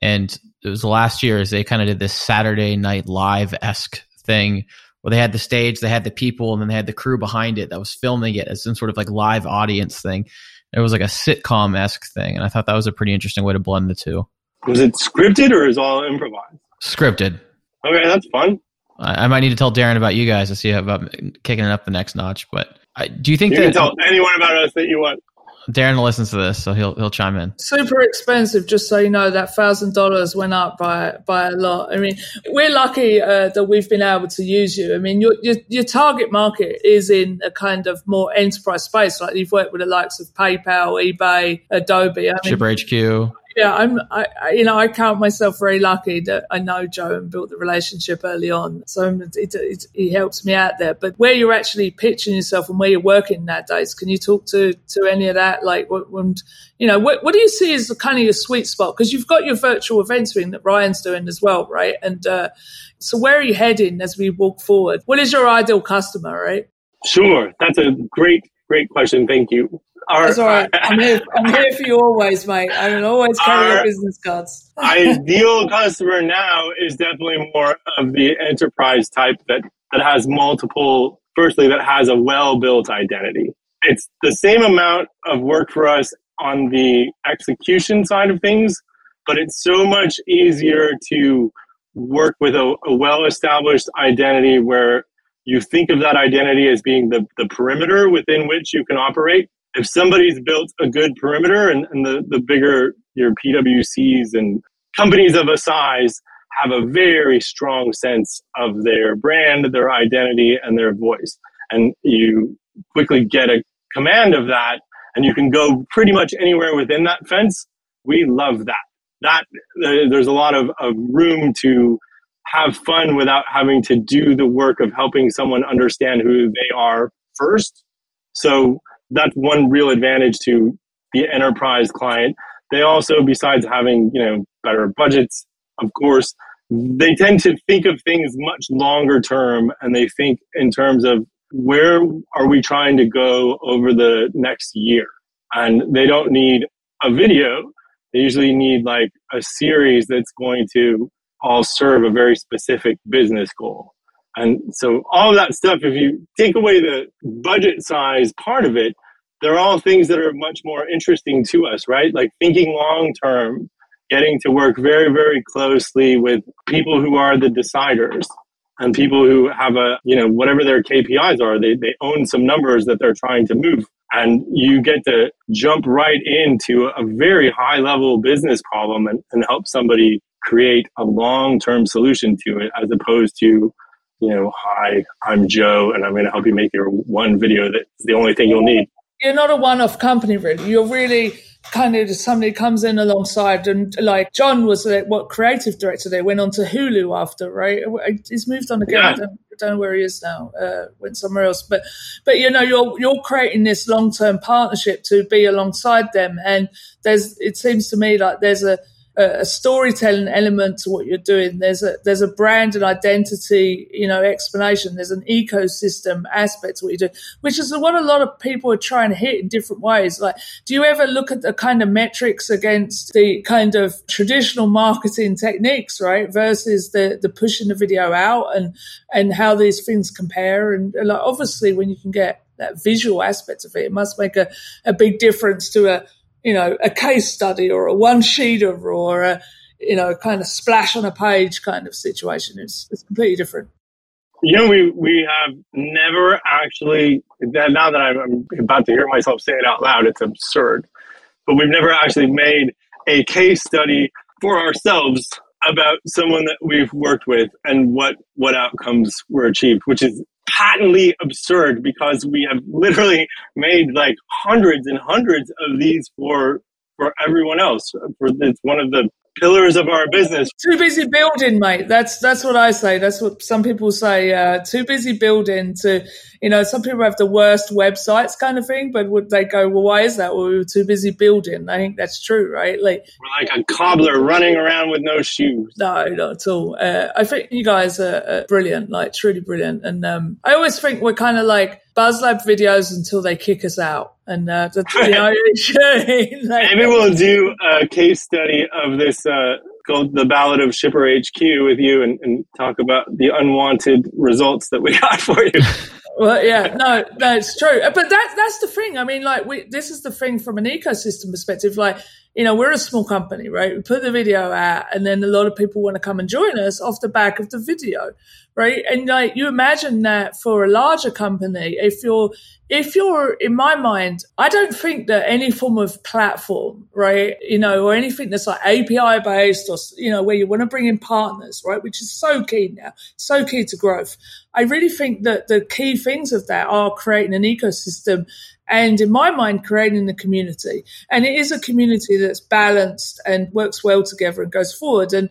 And it was last year as they kind of did this Saturday night live esque thing where they had the stage, they had the people, and then they had the crew behind it that was filming it as some sort of like live audience thing. It was like a sitcom esque thing. And I thought that was a pretty interesting way to blend the two. Was it scripted or is all improvised? Scripted. Okay, that's fun. I, I, might need to tell Darren about you guys to see about kicking it up the next notch. But I, do you think you that can tell anyone about us that you want? Darren listens to this, so he'll he'll chime in. Super expensive, just so you know. That thousand dollars went up by by a lot. I mean, we're lucky uh, that we've been able to use you. I mean, your, your, your target market is in a kind of more enterprise space. Like you've worked with the likes of PayPal, eBay, Adobe. I mean, Shipper HQ. Yeah, I'm, I, you know, I count myself very lucky that I know Joe and built the relationship early on. So it, it, it, helps me out there. But where you're actually pitching yourself and where you're working nowadays, can you talk to, to any of that? Like, when, you know, what, what do you see as the kind of your sweet spot? Because you've got your virtual events thing that Ryan's doing as well, right? And uh, so where are you heading as we walk forward? What is your ideal customer, right? Sure. That's a great, great question. Thank you. Our, That's all right. I'm here, I'm here for you always, mate. I will always carry your business cards. ideal customer now is definitely more of the enterprise type that, that has multiple, firstly, that has a well built identity. It's the same amount of work for us on the execution side of things, but it's so much easier to work with a, a well established identity where you think of that identity as being the, the perimeter within which you can operate if somebody's built a good perimeter and, and the, the bigger your PWCs and companies of a size have a very strong sense of their brand, their identity, and their voice. And you quickly get a command of that, and you can go pretty much anywhere within that fence. We love that. That uh, there's a lot of, of room to have fun without having to do the work of helping someone understand who they are first. So that's one real advantage to the enterprise client. They also, besides having you know better budgets, of course, they tend to think of things much longer term, and they think in terms of where are we trying to go over the next year, and they don't need a video. They usually need like a series that's going to all serve a very specific business goal. And so all of that stuff, if you take away the budget size part of it, they're all things that are much more interesting to us, right? Like thinking long term, getting to work very, very closely with people who are the deciders and people who have a, you know, whatever their KPIs are, they, they own some numbers that they're trying to move. And you get to jump right into a very high level business problem and, and help somebody create a long term solution to it as opposed to you know, hi, I'm Joe, and I'm going to help you make your one video that's the only thing you'll need. You're not a one-off company, really. You're really kind of somebody comes in alongside, and like John was the, what creative director. They went on to Hulu after, right? He's moved on again. Yeah. I, don't, I, don't, know where he is now. Uh, went somewhere else, but but you know, you're you're creating this long-term partnership to be alongside them, and there's it seems to me like there's a a storytelling element to what you're doing. There's a there's a brand and identity, you know, explanation. There's an ecosystem aspect to what you do, which is what a lot of people are trying to hit in different ways. Like, do you ever look at the kind of metrics against the kind of traditional marketing techniques, right, versus the the pushing the video out and and how these things compare? And like, obviously, when you can get that visual aspect of it, it must make a, a big difference to a you know, a case study or a one sheeter or a, you know, kind of splash on a page kind of situation. It's, it's completely different. You know, we, we have never actually, now that I'm about to hear myself say it out loud, it's absurd, but we've never actually made a case study for ourselves about someone that we've worked with and what, what outcomes were achieved, which is patently absurd because we have literally made like hundreds and hundreds of these for for everyone else. For it's one of the pillars of our business. Too busy building, mate. That's that's what I say. That's what some people say. Uh, too busy building to, you know, some people have the worst websites kind of thing, but would they go, well, why is that? Well, we were too busy building. I think that's true, right? Like we're like a cobbler running around with no shoes. No, not at all. Uh, I think you guys are, are, brilliant, like truly brilliant. And um, I always think we're kind of like BuzzLab videos until they kick us out. And uh, that's the know, like, maybe we'll do a case study of this uh, called the Ballad of Shipper HQ with you and, and talk about the unwanted results that we got for you. Well, yeah, no, no, true. But that that's the thing. I mean, like, we this is the thing from an ecosystem perspective. Like, you know, we're a small company, right? We put the video out, and then a lot of people want to come and join us off the back of the video, right? And like, you imagine that for a larger company, if you're if you're in my mind, I don't think that any form of platform, right, you know, or anything that's like API based or, you know, where you want to bring in partners, right, which is so key now, so key to growth. I really think that the key things of that are creating an ecosystem and in my mind, creating the community. And it is a community that's balanced and works well together and goes forward. And,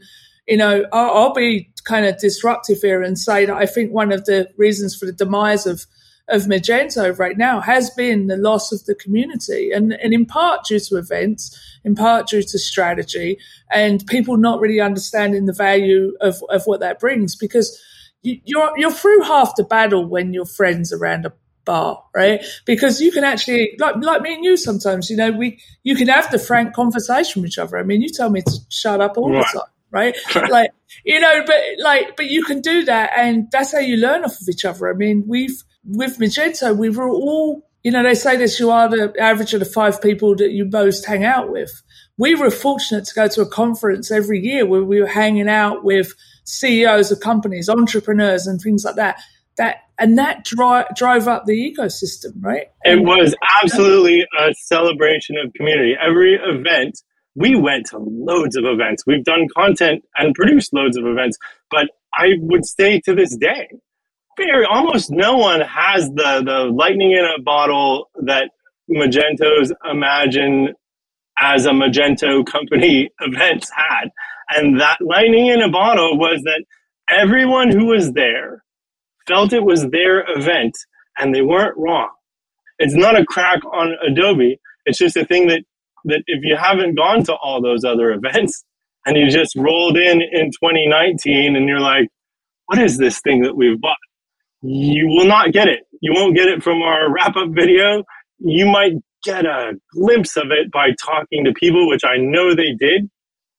you know, I'll, I'll be kind of disruptive here and say that I think one of the reasons for the demise of of Magento right now has been the loss of the community, and, and in part due to events, in part due to strategy, and people not really understanding the value of, of what that brings. Because you, you're you're through half the battle when your friends are around a bar, right? Because you can actually, like, like me and you sometimes, you know, we, you can have the frank conversation with each other. I mean, you tell me to shut up all right. the time, right? like, you know, but like, but you can do that. And that's how you learn off of each other. I mean, we've, with Magento, we were all, you know, they say this, you are the average of the five people that you most hang out with. We were fortunate to go to a conference every year where we were hanging out with CEOs of companies, entrepreneurs and things like that that and that dri- drove up the ecosystem, right? It was absolutely a celebration of community. Every event, we went to loads of events. We've done content and produced loads of events, but I would say to this day, very almost no one has the the lightning in a bottle that Magento's Imagine as a Magento company events had. And that lightning in a bottle was that everyone who was there felt it was their event and they weren't wrong. It's not a crack on Adobe. It's just a thing that, that if you haven't gone to all those other events and you just rolled in in 2019 and you're like, what is this thing that we've bought? You will not get it. You won't get it from our wrap up video. You might get a glimpse of it by talking to people, which I know they did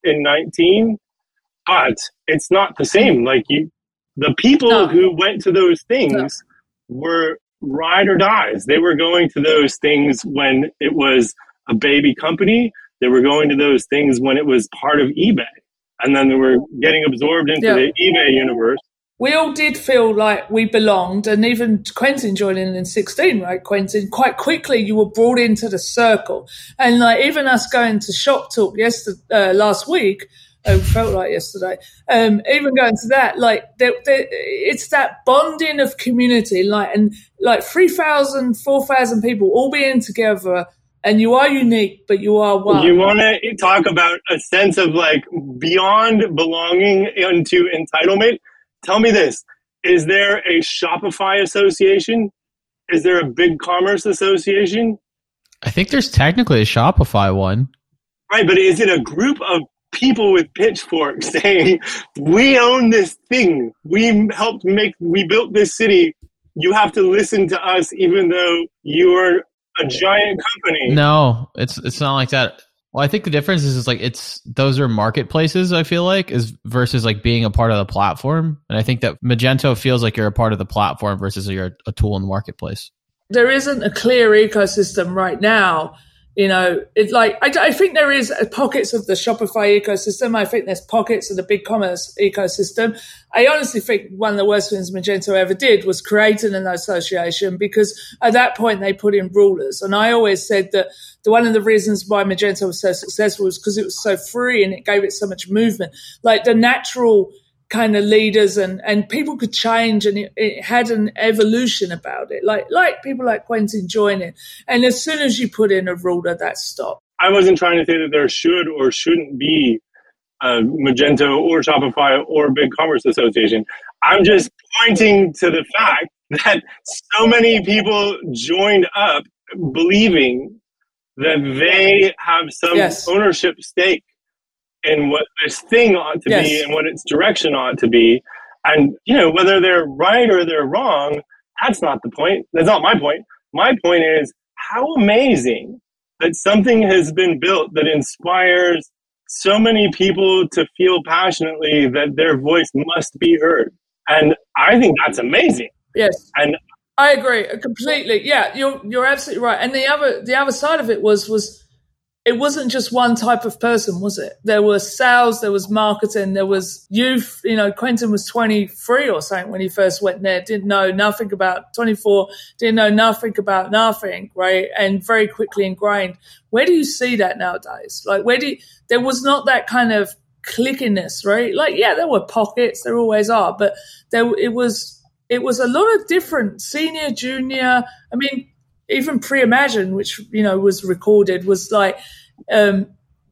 in 19, but it's not the same. Like you, the people no. who went to those things no. were ride or dies. They were going to those things when it was a baby company. They were going to those things when it was part of eBay. And then they were getting absorbed into yeah. the eBay universe. We all did feel like we belonged, and even Quentin joining in 16, right? Quentin, quite quickly you were brought into the circle. And like even us going to Shop Talk yesterday, uh, last week, it felt like yesterday. Um, even going to that, like it's that bonding of community, like and like 3,000, 4,000 people all being together, and you are unique, but you are one. You want to talk about a sense of like beyond belonging into entitlement? Tell me this: Is there a Shopify association? Is there a Big Commerce association? I think there's technically a Shopify one. Right, but is it a group of people with pitchforks saying, "We own this thing. We helped make. We built this city. You have to listen to us, even though you are a giant company." No, it's it's not like that. Well, I think the difference is, is like it's those are marketplaces. I feel like is versus like being a part of the platform, and I think that Magento feels like you're a part of the platform versus you're a tool in the marketplace. There isn't a clear ecosystem right now you know, it's like I, I, think there is pockets of the Shopify ecosystem. I think there's pockets of the big commerce ecosystem. I honestly think one of the worst things Magento ever did was creating an association because at that point they put in rulers. And I always said that the one of the reasons why Magento was so successful was because it was so free and it gave it so much movement. Like the natural kind of leaders and, and people could change and it, it, had an evolution about it, like like people like Quentin joining. And as soon as you put in a ruler, that stopped. I wasn't trying to say that there should or shouldn't be a Magento or Shopify or Big Commerce Association. I'm just pointing to the fact that so many people joined up believing that they have some yes. ownership stake in what this thing ought to yes. be and what its direction ought to be. And, you know, whether they're right or they're wrong, that's not the point. That's not my point. My point is how amazing that something has been built that inspires so many people to feel passionately that their voice must be heard. And I think that's amazing. Yes. And I agree completely. Yeah, you're you're absolutely right. And the other the other side of it was was it wasn't just one type of person, was it? There was sales, there was marketing, there was youth. You know, Quentin was 23 or something when he first went there, didn't know nothing about 24, didn't know nothing about nothing, right? And very quickly ingrained. Where do you see that nowadays? Like, where do you, there was not that kind of clickiness, right? Like, yeah, there were pockets, there always are, but there, it was, it was a lot of different senior, junior. I mean, even pre-imagine, which you know was recorded, was like um,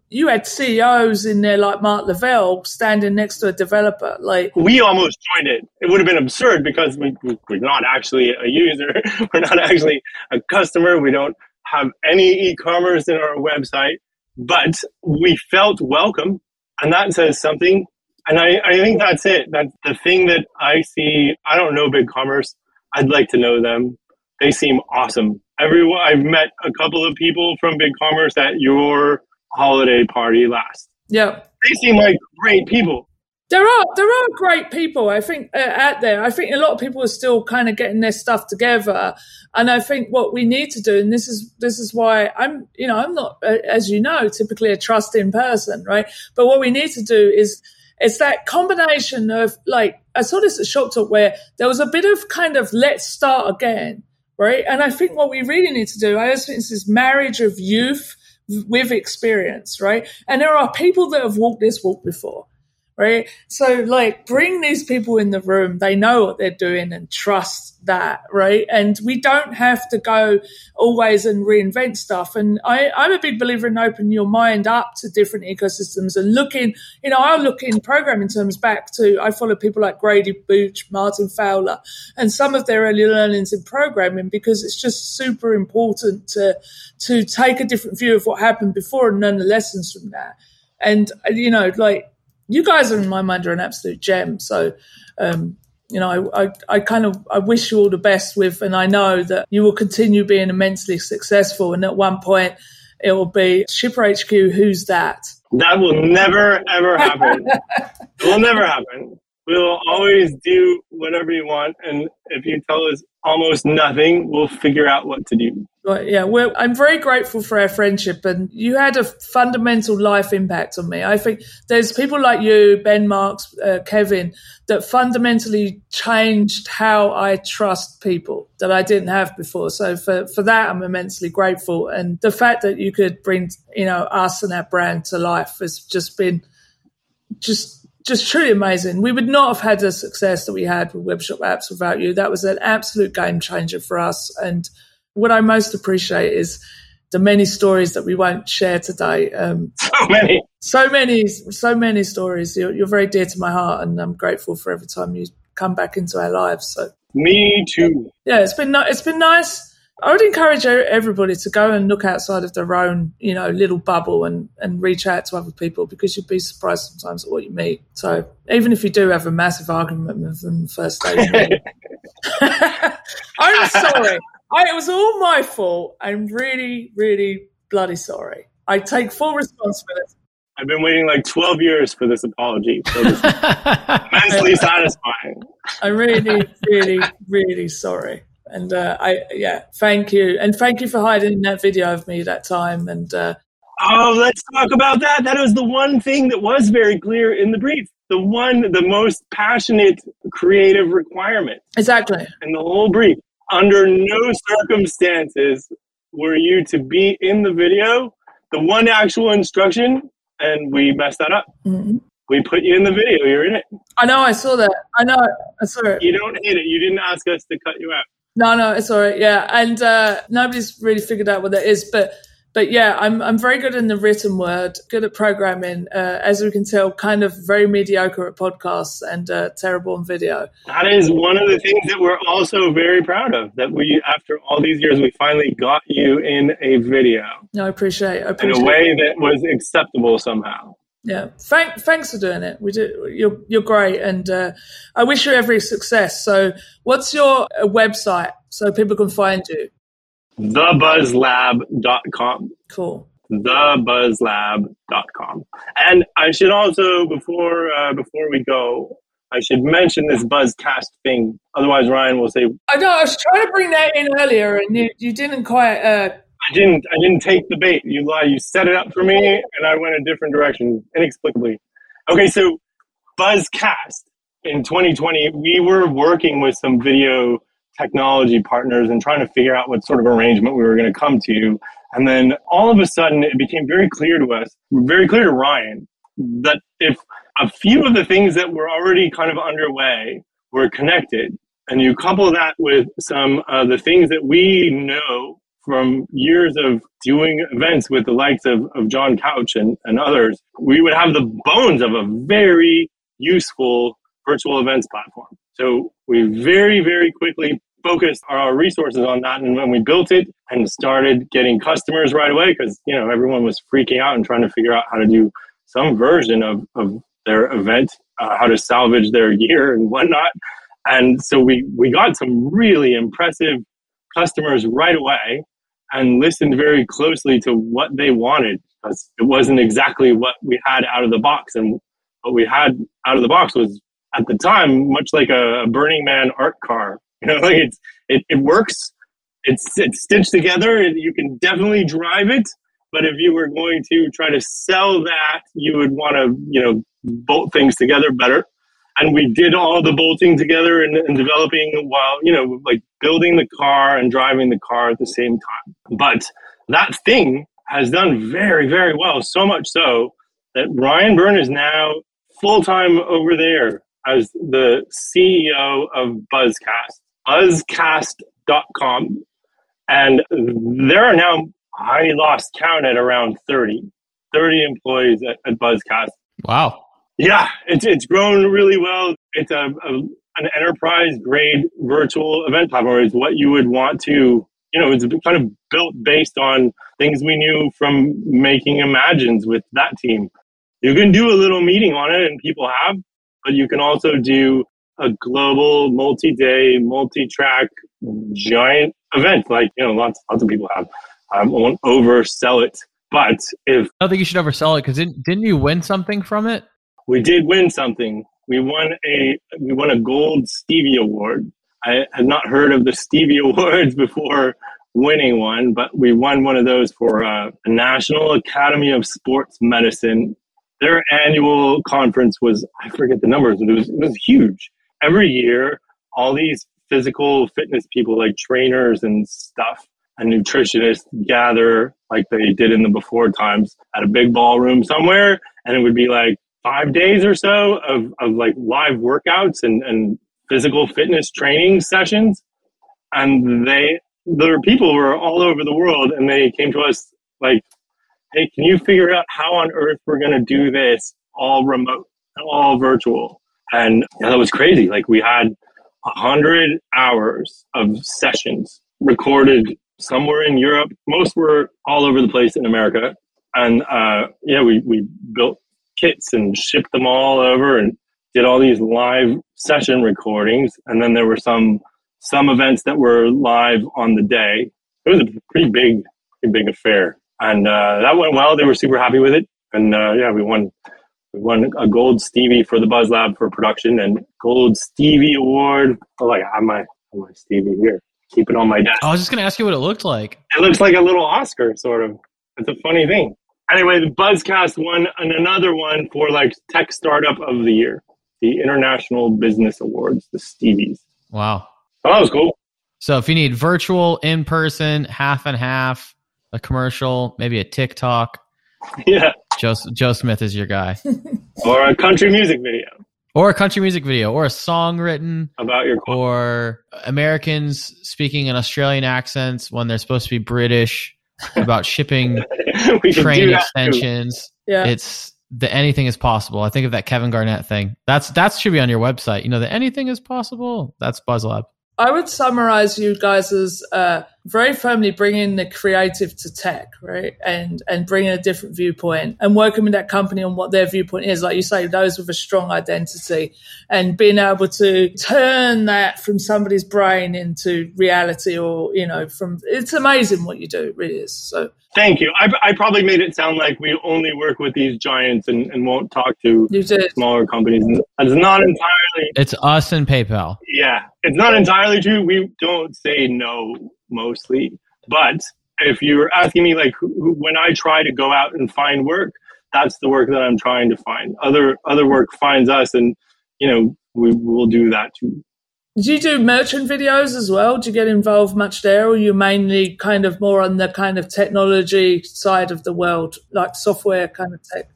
you had CEOs in there like Mark Lavelle standing next to a developer. Like we almost joined it. It would have been absurd because we, we're not actually a user. We're not actually a customer. We don't have any e-commerce in our website, but we felt welcome, and that says something. And I, I think that's it. That's the thing that I see. I don't know big commerce I'd like to know them. They seem awesome. Everyone, I've met a couple of people from Big Commerce at your holiday party last. Yeah. They seem like great people. There are there are great people I think uh, out there. I think a lot of people are still kind of getting their stuff together, and I think what we need to do, and this is this is why I'm you know I'm not uh, as you know typically a trusting person, right? But what we need to do is it's that combination of like I saw this at Shop Talk where there was a bit of kind of let's start again, right? And I think what we really need to do, I just think it's this marriage of youth with experience, right? And there are people that have walked this walk before, right? So like bring these people in the room. They know what they're doing and trust that, right? And we don't have to go always and reinvent stuff. And I, I'm a big believer in opening your mind up to different ecosystems and looking, you know, I look in programming terms back to, I follow people like Grady Booch, Martin Fowler, and some of their early learnings in programming because it's just super important to, to take a different view of what happened before and learn the lessons from that. And, you know, like, you guys are in my mind are an absolute gem. So, um, you know, I, I, I, kind of I wish you all the best with, and I know that you will continue being immensely successful. And at one point, it will be Shipper HQ. Who's that? That will never ever happen. it will never happen. We will always do whatever you want, and if you tell us almost nothing, we'll figure out what to do. Well, yeah, I'm very grateful for our friendship, and you had a fundamental life impact on me. I think there's people like you, Ben Marks, uh, Kevin, that fundamentally changed how I trust people that I didn't have before. So for, for that, I'm immensely grateful. And the fact that you could bring, you know, us and our brand to life has just been just just truly amazing. We would not have had the success that we had with Webshop Apps without you. That was an absolute game changer for us. And what I most appreciate is the many stories that we won't share today. Um, so many, so many, so many stories. You're, you're, very dear to my heart, and I'm grateful for every time you come back into our lives. So me too. Yeah, it's been it's been nice. I would encourage everybody to go and look outside of their own, you know, little bubble and, and reach out to other people because you'd be surprised sometimes at what you meet. So even if you do have a massive argument with them the first day, I'm sorry. I, it was all my fault. I'm really, really bloody sorry. I take full responsibility. I've been waiting like 12 years for this apology. So this immensely satisfying. I'm really, really, really sorry. And uh, I, yeah, thank you. And thank you for hiding that video of me that time. And uh, oh, let's talk about that. That was the one thing that was very clear in the brief. The one, the most passionate creative requirement. Exactly. In the whole brief under no circumstances were you to be in the video. The one actual instruction, and we messed that up. Mm-hmm. We put you in the video. You're in it. I know. I saw that. I know. I saw it. You don't hate it. You didn't ask us to cut you out. No, no, it's all right. Yeah, and uh, nobody's really figured out what that is, but but yeah, I'm I'm very good in the written word, good at programming. Uh, as we can tell, kind of very mediocre at podcasts and uh, terrible on video. That is one of the things that we're also very proud of. That we, after all these years, we finally got you in a video. No, I appreciate. I appreciate in a way that was acceptable somehow. Yeah, Thank, thanks for doing it. We do. You're you're great, and uh, I wish you every success. So, what's your uh, website so people can find you? thebuzzlab.com. Cool. Thebuzzlab.com. And I should also, before uh, before we go, I should mention this Buzzcast thing. Otherwise, Ryan will say. I know. I was trying to bring that in earlier, and you, you didn't quite. Uh... I didn't. I didn't take the bait. You lie. You set it up for me, and I went a different direction inexplicably. Okay, so Buzzcast in 2020, we were working with some video technology partners and trying to figure out what sort of arrangement we were going to come to. And then all of a sudden, it became very clear to us, very clear to Ryan, that if a few of the things that were already kind of underway were connected, and you couple that with some of the things that we know from years of doing events with the likes of, of John Couch and, and others, we would have the bones of a very useful virtual events platform. So we very, very quickly focused our resources on that. And when we built it and started getting customers right away, because you know everyone was freaking out and trying to figure out how to do some version of, of their event, uh, how to salvage their gear and whatnot. And so we we got some really impressive customers right away and listened very closely to what they wanted because it wasn't exactly what we had out of the box. And what we had out of the box was at the time much like a, Burning Man art car. You know, like it's it, it works. It's it's stitched together. and You can definitely drive it. But if you were going to try to sell that, you would want to you know bolt things together better and we did all the bolting together and, and, developing while you know like building the car and driving the car at the same time but that thing has done very very well so much so that ryan byrne is now full-time over there as the ceo of buzzcast buzzcast.com and there are now i lost count at around 30 30 employees at, at buzzcast wow yeah, it's it's grown really well. It's a, a an enterprise grade virtual event platform. It's what you would want to, you know, it's kind of built based on things we knew from making Imagines with that team. You can do a little meeting on it, and people have, but you can also do a global, multi-day, multi-track, giant event like you know lots lots of people have. I won't oversell it, but if I don't think you should oversell it because didn't, didn't you win something from it? we did win something. We won a we won a gold Stevie Award. I had not heard of the Stevie Awards before winning one, but we won one of those for uh, the National Academy of Sports Medicine. Their annual conference was I forget the numbers, but it was it was huge. Every year, all these physical fitness people like trainers and stuff and nutritionists gather like they did in the before times at a big ballroom somewhere and it would be like five days or so of, of like live workouts and, and physical fitness training sessions. And they, there were people were all over the world and they came to us like, hey, can you figure out how on earth we're going to do this all remote, all virtual? And that was crazy. Like we had a hundred hours of sessions recorded somewhere in Europe. Most were all over the place in America. And uh, yeah, we, we built kits and shipped them all over and did all these live session recordings. And then there were some some events that were live on the day. It was a pretty big, pretty big affair, and uh, that went well. They were super happy with it, and uh, yeah, we won. We won a gold Stevie for the Buzz Lab for production and gold Stevie award. Oh, like I have my, my Stevie here. Keep it on my desk. I was just going to ask you what it looked like. It looks like a little Oscar, sort of. It's a funny thing anyway, the Buzzcast won another one for like tech startup of the year, the International Business Awards, the Stevies. Wow. Oh, that was cool. So if you need virtual, in person, half and half, a commercial, maybe a TikTok. Yeah. Joe, Joe Smith is your guy. or a country music video. Or a country music video, or a song written about your, or Americans speaking in Australian accents when they're supposed to be British about shipping train extensions. Yeah. It's the anything is possible. I think of that Kevin Garnett thing. That's that should be on your website. You know, the anything is possible. That's BuzzLab. I would summarize you guys as uh, very firmly bringing the creative to tech, right? And and bringing a different viewpoint and working with that company on what their viewpoint is. Like you say, those with a strong identity and being able to turn that from somebody's brain into reality or, you know, from it's amazing what you do. It really is. So Thank you. I, I probably made it sound like we only work with these giants and, and won't talk to smaller companies. It's not entirely. It's us and PayPal. Yeah, it's not entirely true. We don't say no mostly. But if you're asking me, like, when I try to go out and find work, that's the work that I'm trying to find. Other other work finds us, and you know, we will do that too. Do you do merchant videos as well? Do you get involved much there, or you mainly kind of more on the kind of technology side of the world, like software kind of tech?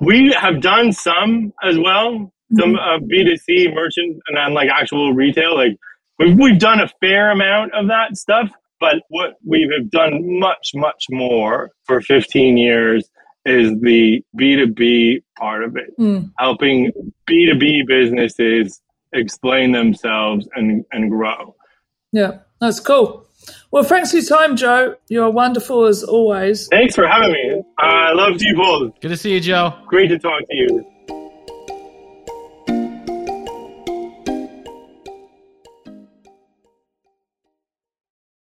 We have done some as well, some mm-hmm. uh, B2C merchant and then like actual retail. Like we've, we've done a fair amount of that stuff, But what we have done much, much more for 15 years is the B2B part of it, Mm. helping B2B businesses explain themselves and, and grow. Yeah, that's cool. Well, thanks for your time, Joe. You're wonderful as always. Thanks for having me. I love you both. Good to see you, Joe. Great to talk to you.